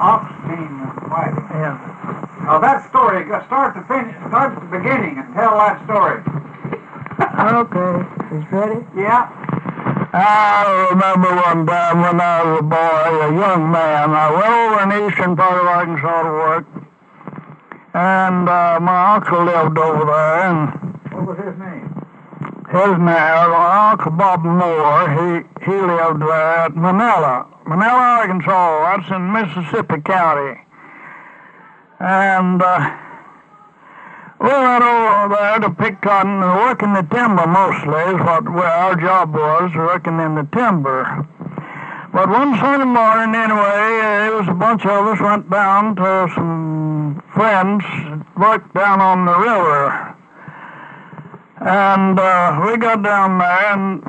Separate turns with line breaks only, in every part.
ox team fighting.
Yeah.
Now that story, start to finish, start at the beginning and tell that story.
Okay. He's ready?
Yeah.
I remember one time when I was a boy, a young man, I went over in the eastern part of Arkansas to work, and uh, my uncle lived over there, and
What was his name?
His my uncle Bob Moore, he, he lived there at Manila, Manila, Arkansas, that's in Mississippi County. And uh, we went over there to pick cotton and work in the timber mostly is what our job was, working in the timber. But one Sunday morning, anyway, uh, it was a bunch of us went down to some friends worked down on the river. And uh, we got down there, and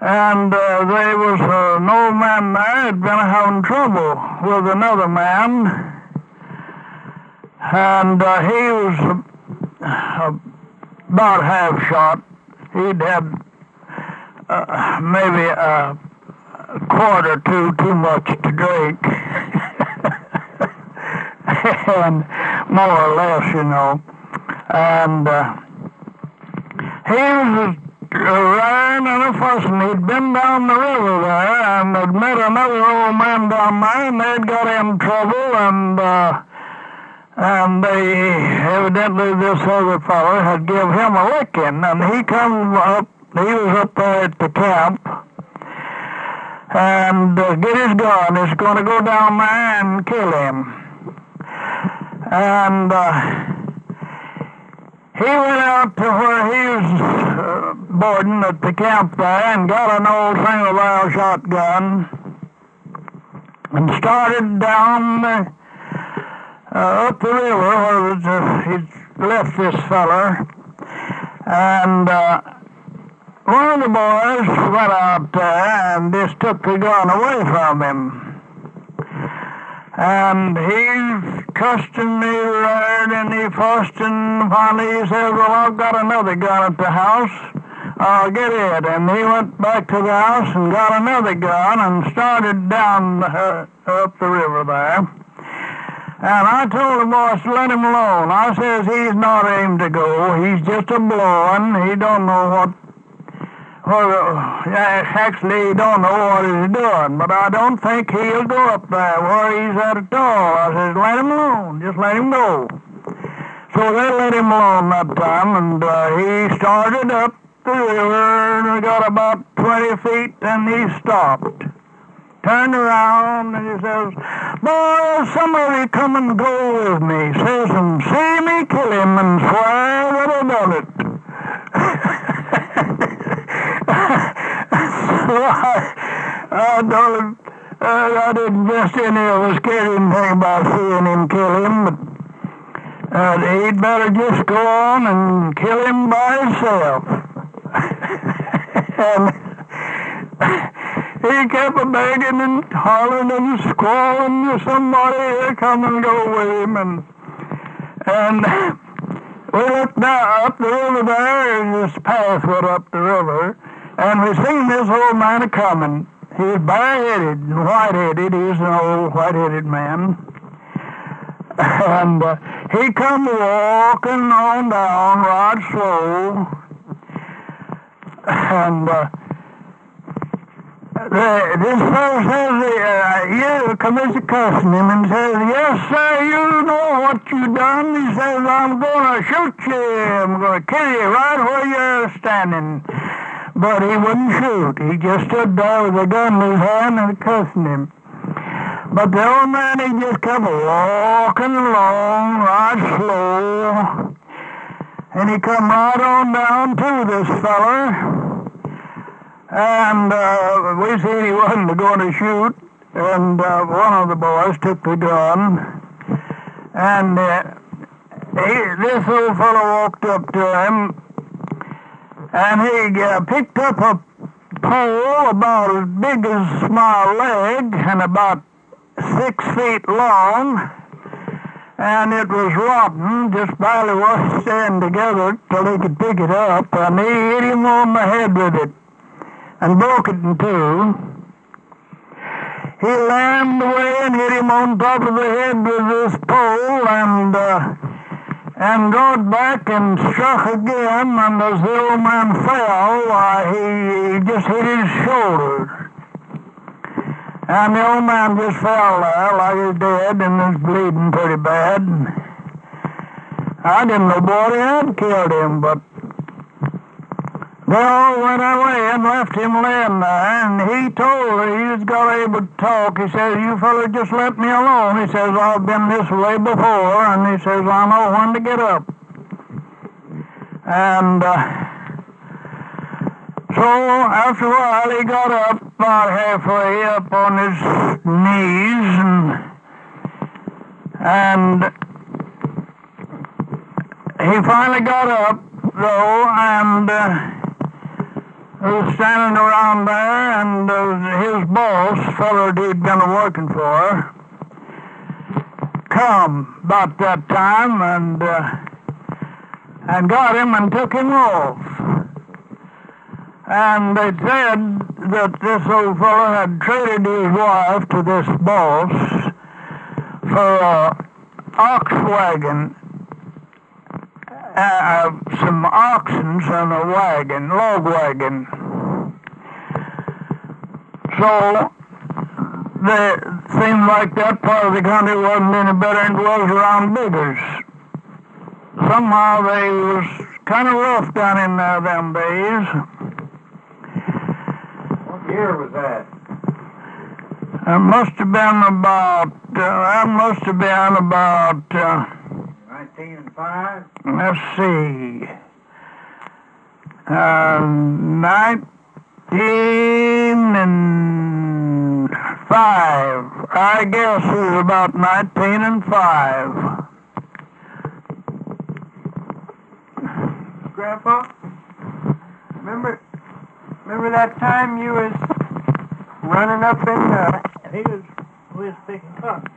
and uh, there was an old man there had been having trouble with another man and uh, he was uh, about half shot. He'd had uh, maybe a quart or two too much to drink, and more or less, you know. And uh, he was raring and a fussing. He'd been down the river there and had met another old man down there, and they'd got in trouble and. Uh, and they evidently this other fellow had give him a licking, and he come up. He was up there at the camp, and uh, get his gun. He's going to go down there and kill him. And uh, he went out to where he was uh, boarding at the camp there and got an old single barrel shotgun and started down. The, uh, up the river where uh, he'd left this feller. And uh, one of the boys went out there and just took the gun away from him. And he cussed and he rared and he fussed and finally he said, well, I've got another gun at the house. I'll get it. And he went back to the house and got another gun and started down uh, up the river there. And I told the boss to let him alone. I says he's not aimed to go. He's just a blowing. He don't know what. Well, actually, he don't know what he's doing. But I don't think he'll go up there where he's at at all. I says let him alone. Just let him go. So they let him alone that time, and uh, he started up the river and got about 20 feet, and he stopped turned around and he says, Boy, some of you come and go with me. Says, and see me kill him and swear that I done it. So I, him, uh, I didn't just any of us care anything about seeing him kill him, but uh, he'd better just go on and kill him by himself. and he kept a begging and hollering and squalling to somebody to come and go with him. And, and we looked down up the river there, and this path went up the river, and we seen this old man a coming. He's bareheaded white-headed. He's an old white-headed man. And uh, he come walking on down right slow. And uh, the, this fellow says, uh, you, Commissioner cussing him and says, yes, sir, you know what you done. He says, I'm going to shoot you. I'm going to kill you right where you're standing. But he wouldn't shoot. He just stood there with a gun in his hand and cussing him. But the old man, he just kept walking along right slow. And he come right on down to this feller. And uh, we seen he wasn't going to shoot. And uh, one of the boys took the gun. And uh, he, this old fellow walked up to him. And he uh, picked up a pole about as big as my leg and about six feet long. And it was rotten, just barely was staying together till he could pick it up. And he hit him on the head with it and broke it in two. he lammed away and hit him on top of the head with this pole and uh, and got back and struck again. And as the old man fell, uh, he, he just hit his shoulder. And the old man just fell there like he's dead and was bleeding pretty bad. I didn't know what had killed him, but all went away and left him laying there, and he told her he was got able to talk. He says, you fellas just let me alone. He says, I've been this way before, and he says, I know when to get up. And uh, so after a while, he got up about halfway up on his knees and and he finally got up though and uh, was standing around there and uh, his boss, fellow he'd been working for, come about that time and uh, and got him and took him off. And they said that this old fellow had traded his wife to this boss for a ox wagon, uh, some oxen and a wagon, log wagon. So they seemed like that part of the country wasn't any better than it was around Biggers. Somehow they was kind of rough down in there them days.
What year was that?
It must have been about, uh, that must have been about, uh,
1905?
let's see, uh, 19 and 5. I guess was about 19 and 5.
Grandpa, remember, remember that time you was running up in the...
And he was, we was picking cotton.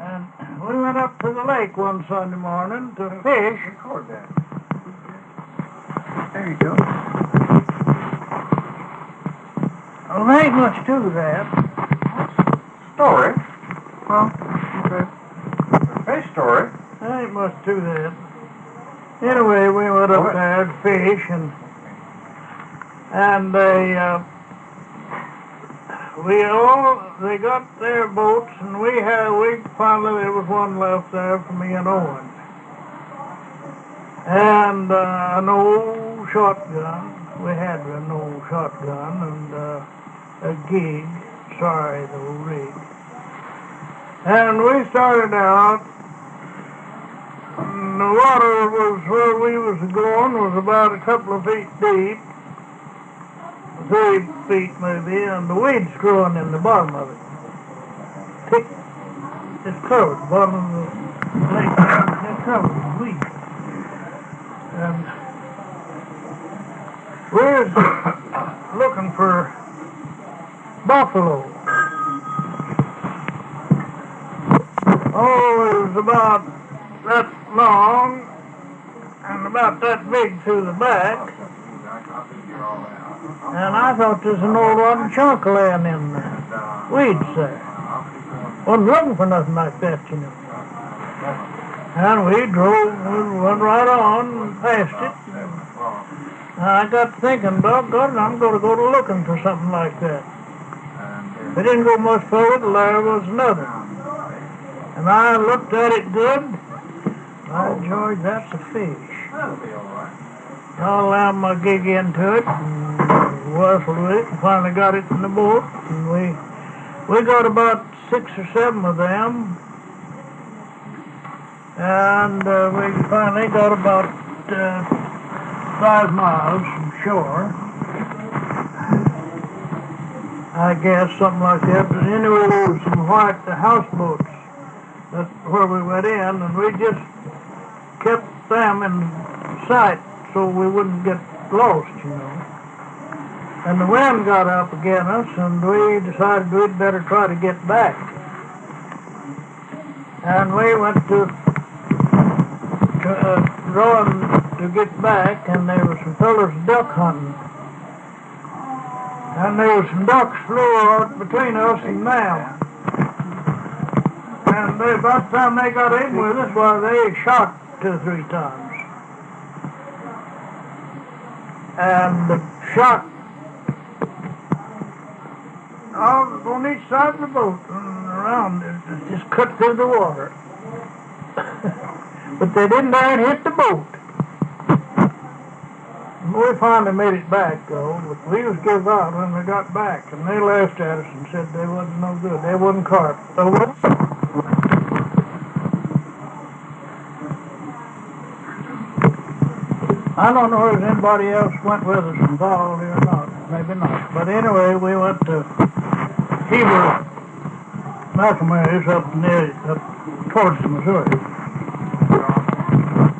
And we went up to the lake one Sunday morning to fish.
Record that.
There you go. Well, there ain't much to that.
Story?
Well,
Okay. Fish story?
there ain't much to that. Anyway, we went up there to fish and and they uh, we all they got their boats and we had we finally there was one left there for me and Owen. And uh, an old shotgun. We had an old shotgun and uh, a gig. Sorry, the rig. And we started out the water was where we was going was about a couple of feet deep, three feet maybe, and the weeds growing in the bottom of it. Thick, it's covered, bottom of the lake, it's covered with weeds. And we're looking for buffalo. Oh, it was about that long and about that big through the back. And I thought there's an old rotten chunk laying in the weeds there. Wasn't looking for nothing like that, you know. And we drove, we went right on and past it. And I got thinking, doggone it, I'm going to go to looking for something like that. We didn't go much further, till there was another. And I looked at it good. By George, that's a fish. I lammed my gig into it and whistled with it and finally got it in the boat. And we we got about six or seven of them. And uh, we finally got about uh, five miles from shore. I guess something like that. But anyway, there was some white houseboats that's where we went in, and we just kept them in sight so we wouldn't get lost, you know. And the wind got up again us, and we decided we'd better try to get back. And we went to, to uh, rowing to get back, and there were some fellows duck hunting. And there was some ducks flew out between us and them. And they, about the time they got in with us, well, they shot two or three times. And the shot on each side of the boat and around it, just cut through the water. but they didn't dare hit the boat. We finally made it back though, but we was out when we got back, and they laughed at us and said they wasn't no good. They wasn't carp. So what? I don't know if anybody else went with us and followed or not. Maybe not. But anyway, we went to Heber, McNamara's up near, up towards Missouri.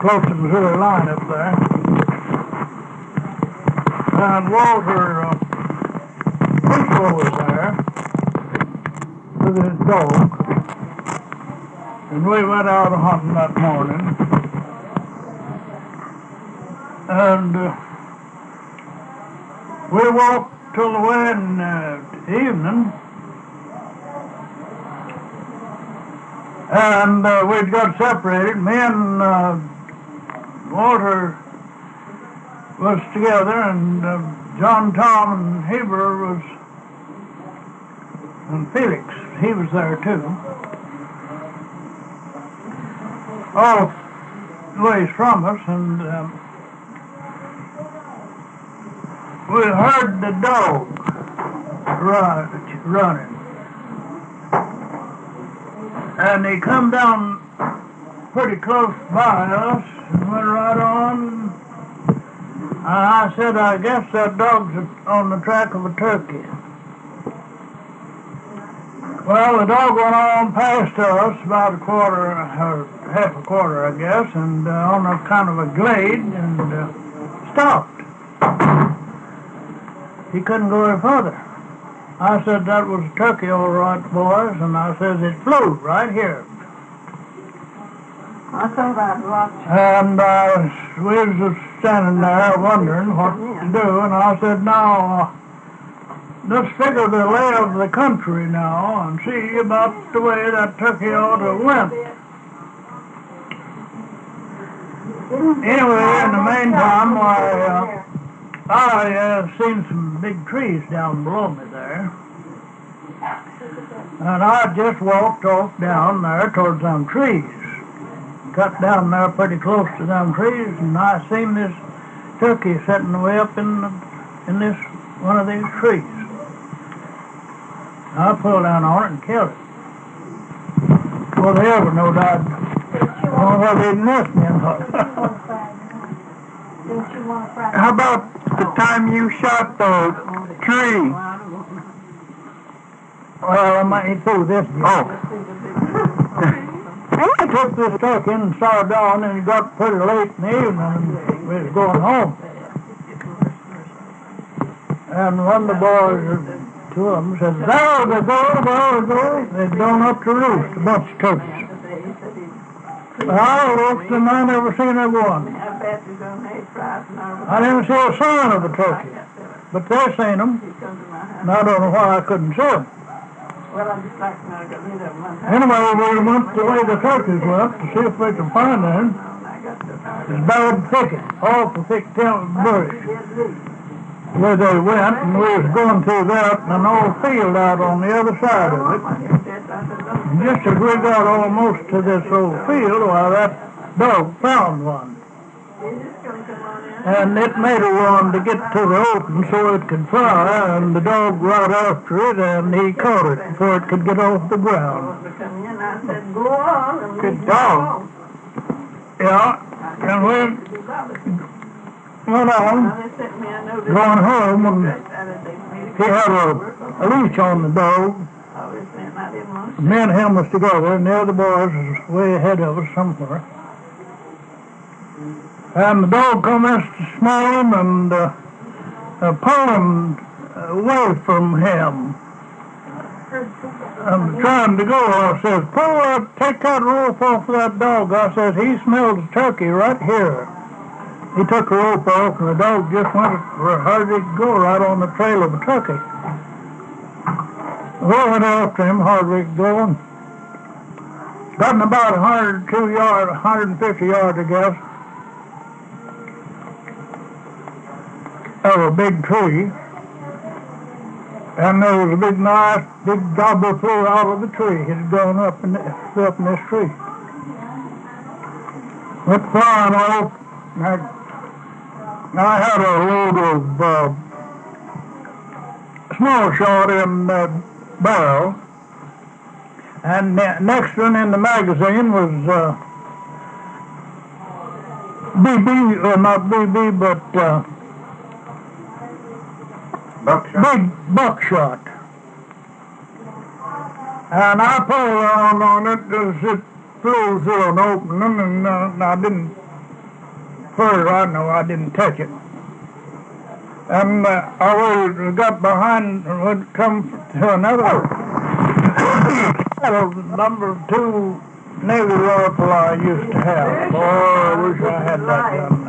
Close to the Missouri line up there. And Walter, uh, was there with his dog. And we went out hunting that morning. And uh, we walked till the in uh, evening. And uh, we'd got separated. Me and uh, Walter was together, and uh, John Tom and Heber was, and Felix, he was there too. All ways from us, and um, we heard the dog run, running. And he come down pretty close by us and went right on. And I said, I guess that dog's on the track of a turkey. Well, the dog went on past us about a quarter, or half a quarter, I guess, and uh, on a kind of a glade, and uh, stopped. He couldn't go any further. I said that was a turkey, all right, boys, and I says it flew right here.
I thought I'd watch.
And uh, we was just standing there wondering what to do, and I said, now, uh, let's figure the lay of the country now and see about the way that turkey ought to went. Anyway, in the meantime, I, uh, I uh, seen some big trees down below me there. And I just walked off down there towards them trees. Got down there pretty close to them trees, and I seen this turkey sitting way up in the, in this one of these trees. I pulled down on it and killed it. Well, they ever knowed I'd, well, they didn't miss me.
Didn't you want to fry?
How about the time you shot the tree?
Well, I might through this.
Oh,
I took this turkey and started on, and it got pretty late in the evening, and we was going home. And one of the boys, two of them, said, there they go, there they go. They'd gone up to roost, a bunch of turkeys. I looked and I never seen a one.
I
didn't see a sign of a turkey, but they seen them, and I don't know why I couldn't see them.
Well, I just like I got rid of them.
Anyway, we went the way the turkeys went to see if we could find them.
The.
It's bad thicket, awful thick bush. Where they went, and we was going through that, and an old field out on the other side of it.
What you said, I said, "Look,
And just as we got almost to this old field, why, that dog found one. And it made a run to get to the open so it could fly, and the dog right after it, and he caught it before it could get off the ground.
Good dog.
Yeah, and we
alone." They bothered me.
went on, going home, and he had a, a leash on the dog. Me and him was together, and the other boys was way ahead of us somewhere. And the dog commenced to smell him and uh, uh, pull him away from him. I'm trying to go. I says, pull that, take that rope off that dog. I says, he smells turkey right here. he took the rope off and the dog just went where hard he could go right on the trail of a truckee. We went after him hard we could go gotten about a hundred two yards, hundred and fifty yards, I guess, of a big tree. And there was a big nice, big gobbler flew out of the tree. It had gone up in, flew up in this tree. Went flying off. And I, I had a load of uh, small shot in the barrel. And the next one in the magazine was uh, BB, or not BB, but uh,
Buckshot.
big buckshot. And I pulled around on it as it flew through an opening, and uh, I didn't, first I know I didn't touch it. And uh, I was, got behind and would come to another number two Navy rifle I used to have. Boy, I wish I had that gun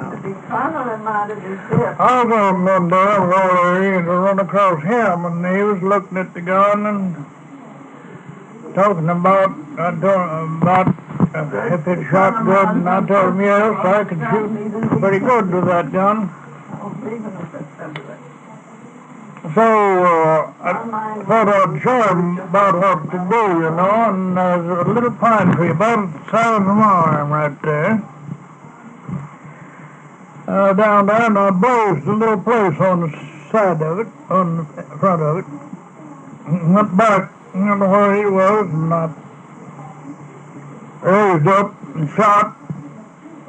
now.
To be of his hip.
I was on I was over to run across him, and he was looking at the gun and talking about, I told him about uh, if it shot good, and I told him yes, I could shoot pretty good with that gun.
Even if it's separate.
So uh, I thought I'd show him about what to do, you know, and there's a little pine tree about the size of my arm right there. Uh, down there, and I blazed a little place on the side of it, on the front of it. Went back, know where he was, and I raised up and shot,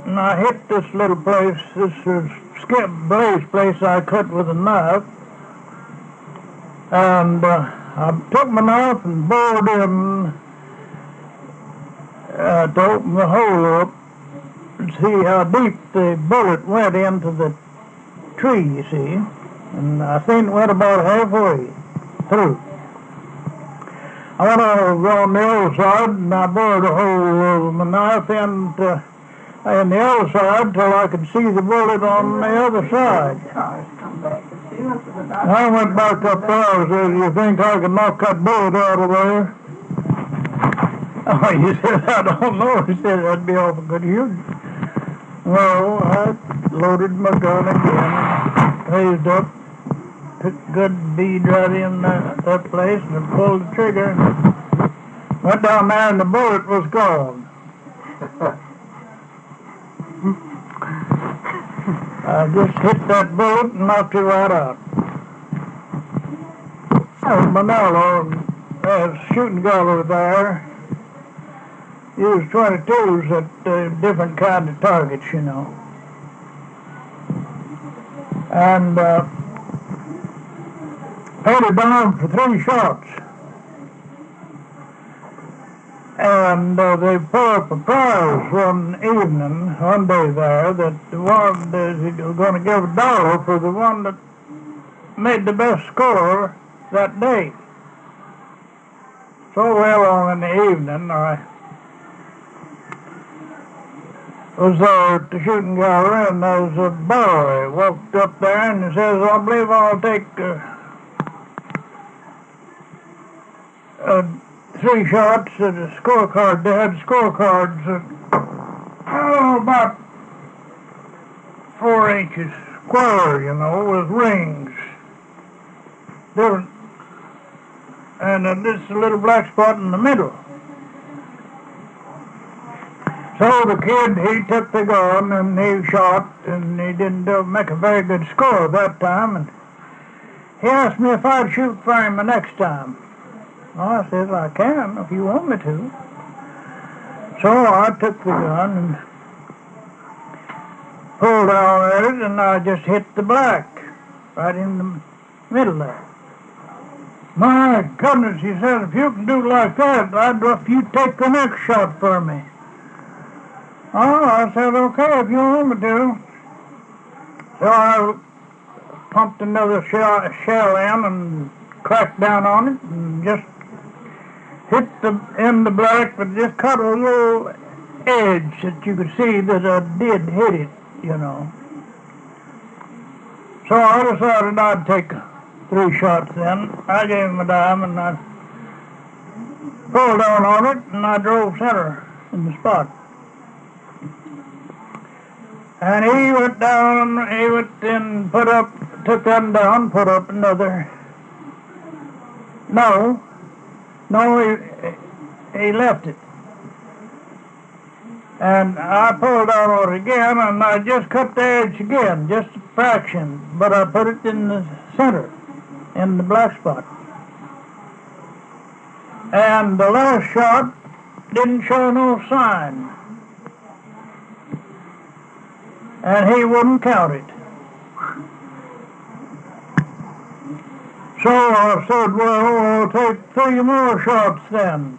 and I hit this little place, this is skip blaze place I cut with a knife. And uh, I took my knife and bored in uh, to open the hole up and see how deep the bullet went into the tree, you see. And I think it went about halfway through. I went over on the other side and I bored a hole with my knife into, in the other side till I could see the bullet on the other side.
And.
I went back up there and said, you think I can knock that bullet out of there? Oh, he said, I don't know. He said, that'd be awful good use. Well, I loaded my gun again, raised up, took good bead right in that, that place and pulled the trigger went down there and the bullet was gone. I just hit that bullet and knocked it right out. Oh, Manila, uh, shooting gallery there, used 22s at uh, different kind of targets, you know. And uh, paid a dime for three shots. And uh, they put up a prize one evening, one day there, that the one they were going to give a dollar for the one that made the best score that day. So well on in the evening, I was at the shooting gallery, and there was a boy walked up there and he says, I believe I'll take uh, uh, three shots at a scorecard. They had scorecards oh, about four inches square, you know, with rings. Different. And uh, this little black spot in the middle. So the kid, he took the gun and he shot, and he didn't make a very good score that time. And he asked me if I'd shoot for him the next time. Well, I said, I can if you want me to. So I took the gun and pulled down at it, and I just hit the black right in the middle there. My goodness, he said, if you can do like that, I'd if you take the next shot for me. Oh, I said, okay, if you want me to. So I pumped another shell, shell in and cracked down on it and just hit the in the black, but just cut a little edge that you could see that I did hit it, you know. So I decided I'd take three shots then. I gave him a dime and I pulled down on it and I drove center in the spot. And he went down, he went and put up, took them down, put up another. No, no, he, he left it. And I pulled out on it again and I just cut the edge again, just a fraction, but I put it in the center, in the black spot. And the last shot didn't show no sign. And he wouldn't count it. So I said, well, I'll take three more shots then.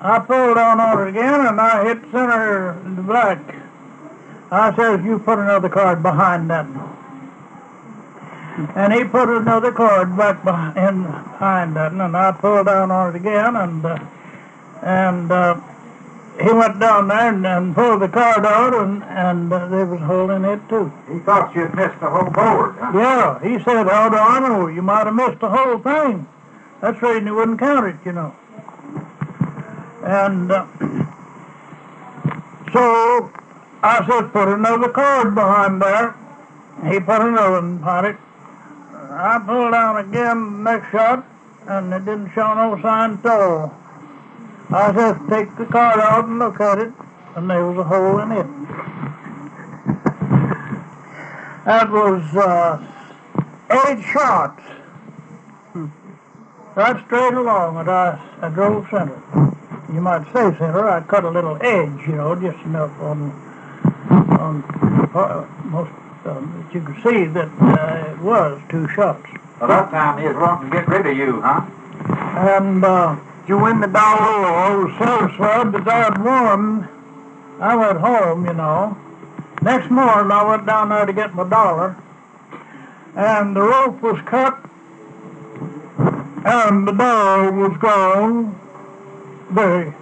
I pulled down on it again and I hit center black. I says, you put another card behind that. And he put another card back behind, behind that, and I pulled down on it again, and uh, and uh, he went down there and, and pulled the card out, and and uh, there was in it too.
He thought you'd missed the whole board. Huh?
Yeah, he said, how do I know? You might have missed the whole thing. That's the reason he wouldn't count it, you know. And uh, so I said, put another card behind there. He put another one behind it. I pulled down again next shot, and it didn't show no sign at all. I said, take the card out and look at it, and there was a hole in it. That was uh, eight shots. Right straight along, and I, I drove center. You might say center. I cut a little edge, you know, just enough on on uh, most um, that you could see that uh, it was two shots.
Well, that time he was wanting to get rid of you, huh?
And uh,
you win the dollar?
I was satisfied that I'd won. I went home, you know. Next morning, I went down there to get my dollar, and the rope was cut, and the dog was gone. They,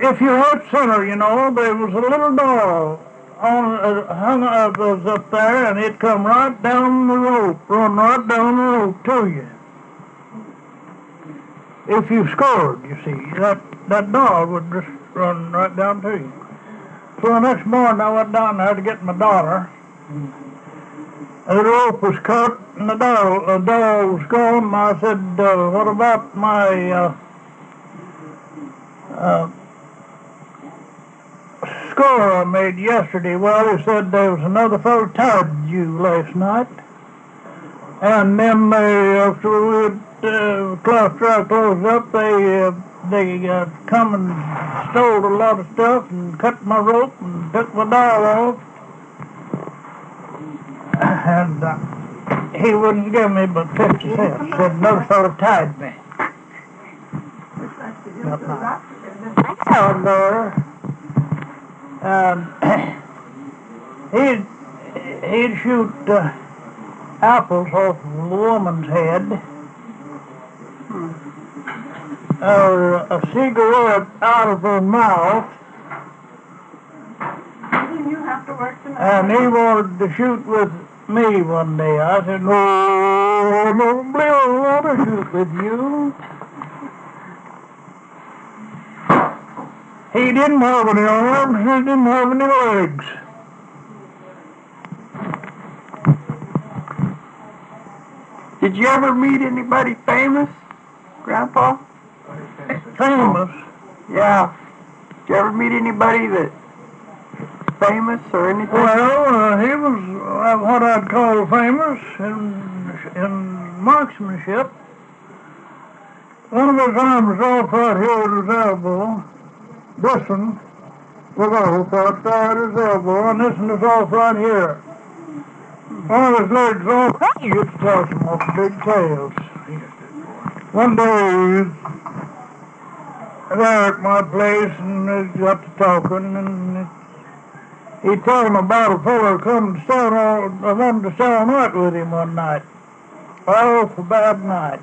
if you hit center, you know, there was a little dog on uh, hung up was up there, and it come right down the rope, run right down the rope to you. If you scored, you see, that that dog would just run right down to you. So the next morning, I went down there to get my daughter. The rope was cut, and the dog, the dog was gone. I said, uh, "What about my uh, uh, score I made yesterday?" Well, he said there was another fellow tied you last night, and then they, after we uh, closed, I closed up, they uh, they uh, come and stole a lot of stuff and cut my rope and took my dial off. And uh, he wouldn't give me but 50 cents. Said no sort of tied me. Down there. And he'd, he'd shoot uh, apples off of a woman's head. Or a cigarette out of her mouth.
Didn't you have to work tonight?
And he wanted to shoot with me one day. I said, no, I don't believe I want to shoot with you. He didn't have any arms, he didn't have any legs.
Did you ever meet anybody famous, Grandpa?
Famous.
Yeah. Did you ever meet anybody that famous or anything?
Well, uh, he was uh, what I'd call famous in, in marksmanship. One of his arms off right here at his elbow. This one was off right there at his elbow, and this one is off right here. One of his legs off. You get to toss him off the big tails. One day, there at my place, and we got to talking, and he told him about a fellow come to stay all, wanted to all night with him one night. Oh, for bad night.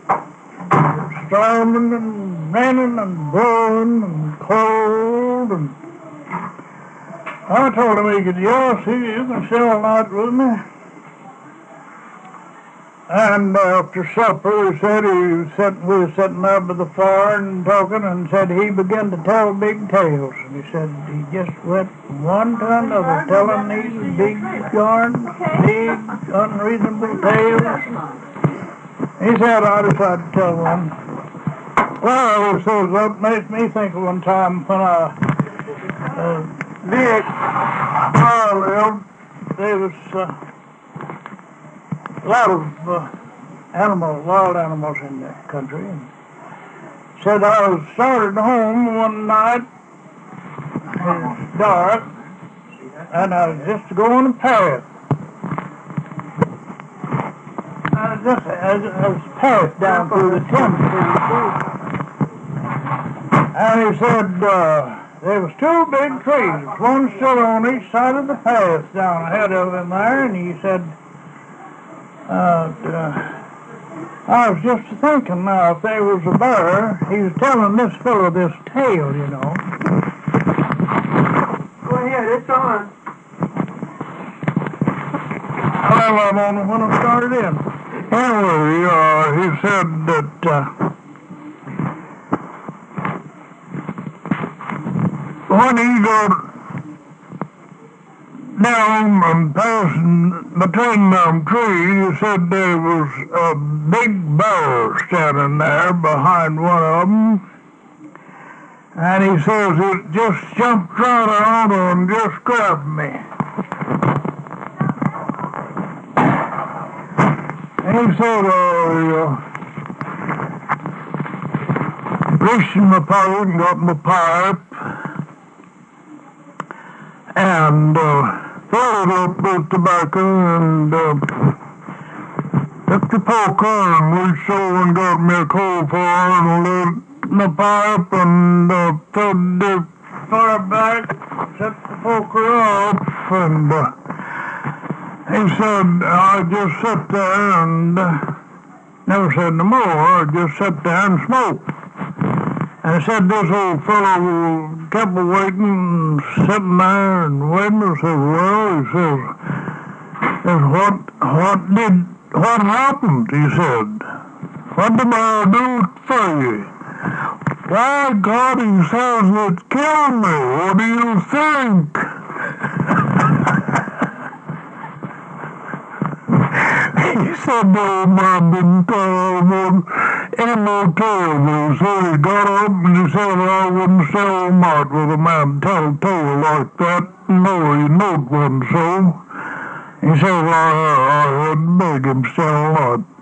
Storming and raining and blowing and cold and I told him he could, yes, he, you can a night with me. And after supper, he said he was sitting, we were sitting up by the fire and talking, and said he began to tell big tales. And he said he just went from one to another, telling these big yarns, big, unreasonable tales. He said I decided to tell one. Well, says that makes me think of one time when I, uh, I lived, there was, uh, a lot of uh, animals, wild animals in the country. And said I was started home one night. It was dark, and I was just going a path. I was just I was, I was path down through the timber. And he said uh, there was two big trees. One stood on each side of the path down ahead of him there, and he said. Uh, uh, I was just thinking now, if there was a bear, he was telling this fellow this tale, you know.
Go ahead, it's on.
Well, I'm on when I started in. Anyway, uh, he said that uh, when he got down and passing between them trees, he said there was a big bear standing there behind one of them. And he says it just jumped right on and just grabbed me. And he said, oh, uh, reached my pocket and got my pipe and uh, filled it up with tobacco and uh, the poker and reached over and got me a coal fire and lit my pipe and uh, fed the fire back, set the poker off, and uh, he said I just sat there and uh, never said no more. I just sat there and smoked. He said this old fellow kept waiting, sitting there and waiting. I said, well, he says, what, what did, what happened? He said, what did I do for you? Why, God, he says, it killed me. What do you think? he said, no, man didn't more tales. So he got up and he said, I wouldn't sell mart with a man tell a tale like that. No, he knowed one so. He said, I, I to beg him sell not.